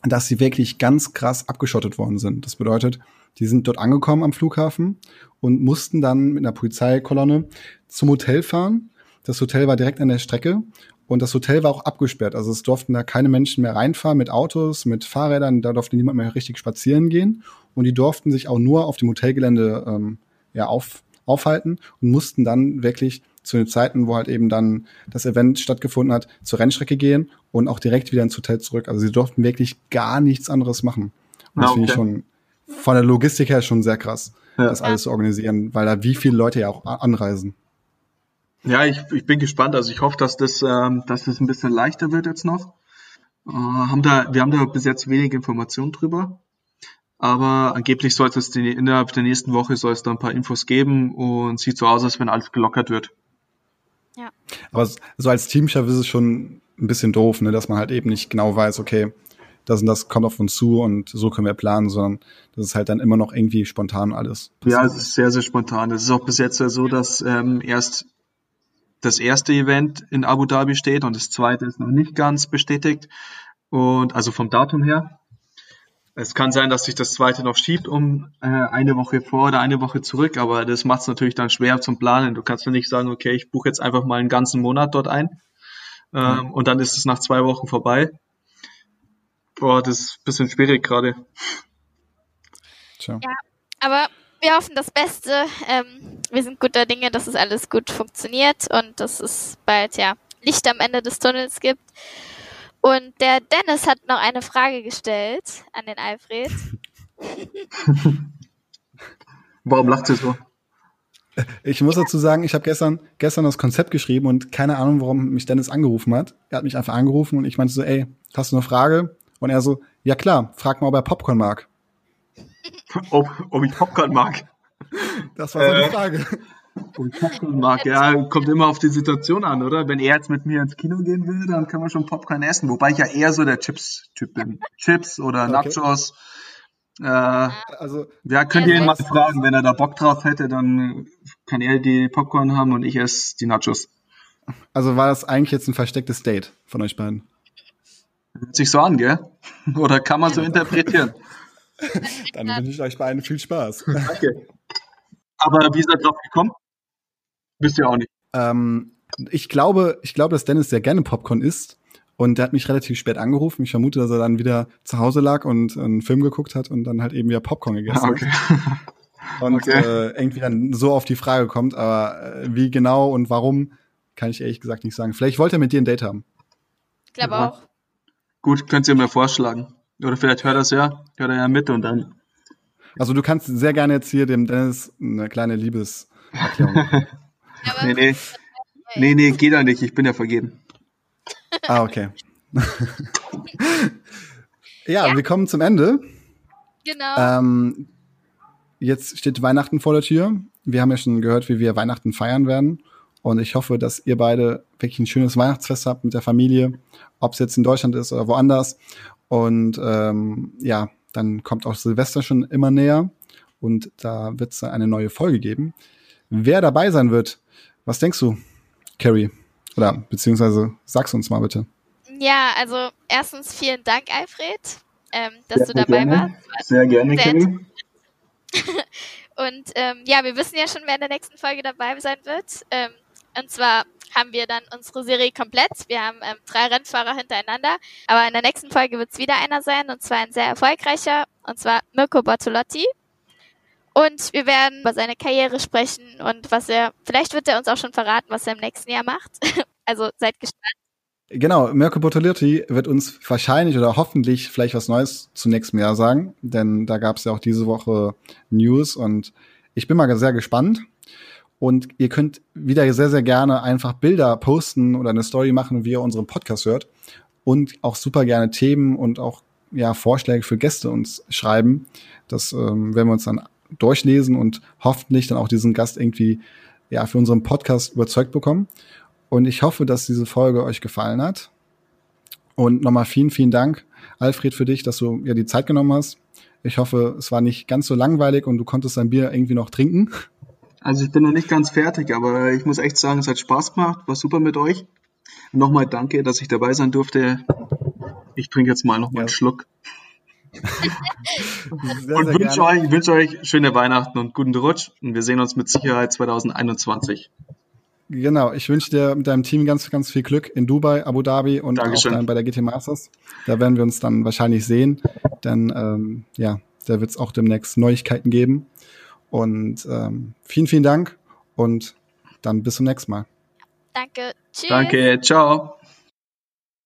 dass sie wirklich ganz krass abgeschottet worden sind. Das bedeutet, die sind dort angekommen am Flughafen und mussten dann mit einer Polizeikolonne zum Hotel fahren. Das Hotel war direkt an der Strecke und das Hotel war auch abgesperrt. Also es durften da keine Menschen mehr reinfahren mit Autos, mit Fahrrädern. Da durfte niemand mehr richtig spazieren gehen. Und die durften sich auch nur auf dem Hotelgelände ähm, ja, auf, aufhalten und mussten dann wirklich zu den Zeiten, wo halt eben dann das Event stattgefunden hat, zur Rennstrecke gehen und auch direkt wieder ins Hotel zurück. Also sie durften wirklich gar nichts anderes machen. Und das Ah, finde ich okay. schon von der Logistik her schon sehr krass, Ja. das alles zu organisieren, weil da wie viele Leute ja auch anreisen. Ja, ich, ich bin gespannt. Also ich hoffe, dass das, ähm, dass das ein bisschen leichter wird jetzt noch. Äh, haben da, wir haben da bis jetzt wenig Informationen drüber. Aber angeblich soll es die, innerhalb der nächsten Woche soll es da ein paar Infos geben und sieht so aus, als wenn alles gelockert wird. Aber s- so als Teamchef ist es schon ein bisschen doof, ne, dass man halt eben nicht genau weiß, okay, das und das kommt auf uns zu und so können wir planen, sondern das ist halt dann immer noch irgendwie spontan alles. Ja, es ist sehr, sehr spontan. Es ist auch bis jetzt ja so, dass ähm, erst das erste Event in Abu Dhabi steht und das zweite ist noch nicht ganz bestätigt. Und also vom Datum her. Es kann sein, dass sich das zweite noch schiebt um äh, eine Woche vor oder eine Woche zurück, aber das macht es natürlich dann schwer zum Planen. Du kannst ja nicht sagen, okay, ich buche jetzt einfach mal einen ganzen Monat dort ein ähm, und dann ist es nach zwei Wochen vorbei. Boah, das ist ein bisschen schwierig gerade. Tja. Aber wir hoffen das Beste. Ähm, wir sind guter Dinge, dass es alles gut funktioniert und dass es bald ja Licht am Ende des Tunnels gibt. Und der Dennis hat noch eine Frage gestellt an den Alfred. Warum lacht ihr so? Ich muss dazu sagen, ich habe gestern, gestern das Konzept geschrieben und keine Ahnung, warum mich Dennis angerufen hat. Er hat mich einfach angerufen und ich meinte so, ey, hast du eine Frage? Und er so, ja klar, frag mal, ob er Popcorn mag. Ob, ob ich Popcorn mag. Das war so Äh. Frage. Und Popcorn mag, ja, kommt immer auf die Situation an, oder? Wenn er jetzt mit mir ins Kino gehen will, dann kann man schon Popcorn essen. Wobei ich ja eher so der Chips-Typ bin. Chips oder Okay. Nachos. Äh, Also, ja, könnt ihr ihn mal selbst- fragen, wenn er da Bock drauf hätte, dann kann er die Popcorn haben und ich esse die Nachos. also war das eigentlich jetzt ein verstecktes Date von euch beiden? Hört sich so an, gell? Oder kann man so interpretieren? Dann wünsche ich euch beiden viel Spaß. Danke. Aber wie ist er drauf gekommen? Wisst ihr auch nicht. ähm, ich glaube, ich glaube, dass Dennis sehr gerne Popcorn isst. Und der hat mich relativ spät angerufen. Ich vermute, dass er dann wieder zu Hause lag und einen Film geguckt hat und dann halt eben wieder Popcorn gegessen Ah, okay. hat. Und Okay. äh, irgendwie dann so auf die Frage kommt. Aber äh, wie genau und warum, kann ich ehrlich gesagt nicht sagen. Vielleicht wollte er mit dir ein Date haben. Ich glaube Ja. auch. Gut, könnt ihr mir vorschlagen. Oder vielleicht hört er es ja, hört er ja mit und dann. Also du kannst sehr gerne jetzt hier dem Dennis eine kleine Liebeserklärung. Aber Nee, nee. Nee, nee, geht ja nicht. Ich bin ja vergeben. ah, okay. ja, wir kommen zum Ende. Genau. Ähm, jetzt steht Weihnachten vor der Tür. Wir haben ja schon gehört, wie wir Weihnachten feiern werden. Und ich hoffe, dass ihr beide wirklich ein schönes Weihnachtsfest habt mit der Familie, ob es jetzt in Deutschland ist oder woanders. Und ähm, ja, dann kommt auch Silvester schon immer näher und da wird es eine neue Folge geben. Wer dabei sein wird, was denkst du, Carrie? Oder beziehungsweise sag's uns mal bitte. Ja, also erstens vielen Dank, Alfred, ähm, dass Sehr du dabei gerne. warst. Sehr gerne, Sehr Carrie. und ähm, ja, wir wissen ja schon, wer in der nächsten Folge dabei sein wird. Ähm, und zwar haben wir dann unsere Serie komplett. Wir haben ähm, drei Rennfahrer hintereinander. Aber in der nächsten Folge wird es wieder einer sein, und zwar ein sehr erfolgreicher, und zwar Mirko Bortolotti. Und wir werden über seine Karriere sprechen und was er, vielleicht wird er uns auch schon verraten, was er im nächsten Jahr macht. also seid gespannt. Genau, Mirko Bortolotti wird uns wahrscheinlich oder hoffentlich vielleicht was Neues zum nächsten Jahr sagen, denn da gab es ja auch diese Woche News und ich bin mal sehr gespannt. Und ihr könnt wieder sehr, sehr gerne einfach Bilder posten oder eine Story machen, wie ihr unseren Podcast hört. Und auch super gerne Themen und auch ja, Vorschläge für Gäste uns schreiben. Das ähm, werden wir uns dann durchlesen und hoffentlich dann auch diesen Gast irgendwie ja, für unseren Podcast überzeugt bekommen. Und ich hoffe, dass diese Folge euch gefallen hat. Und nochmal vielen, vielen Dank, Alfred, für dich, dass du ja die Zeit genommen hast. Ich hoffe, es war nicht ganz so langweilig und du konntest dein Bier irgendwie noch trinken. Also ich bin noch nicht ganz fertig, aber ich muss echt sagen, es hat Spaß gemacht, war super mit euch. Nochmal danke, dass ich dabei sein durfte. Ich trinke jetzt mal noch mal einen Schluck. Sehr, und wünsche euch, wünsche euch schöne Weihnachten und guten Rutsch. Und wir sehen uns mit Sicherheit 2021. Genau, ich wünsche dir mit deinem Team ganz, ganz viel Glück in Dubai, Abu Dhabi und Dankeschön. auch dann bei der GT Masters. Da werden wir uns dann wahrscheinlich sehen, denn ähm, ja, da wird es auch demnächst Neuigkeiten geben. Und ähm, vielen, vielen Dank und dann bis zum nächsten Mal. Danke. Tschüss. Danke. Ciao.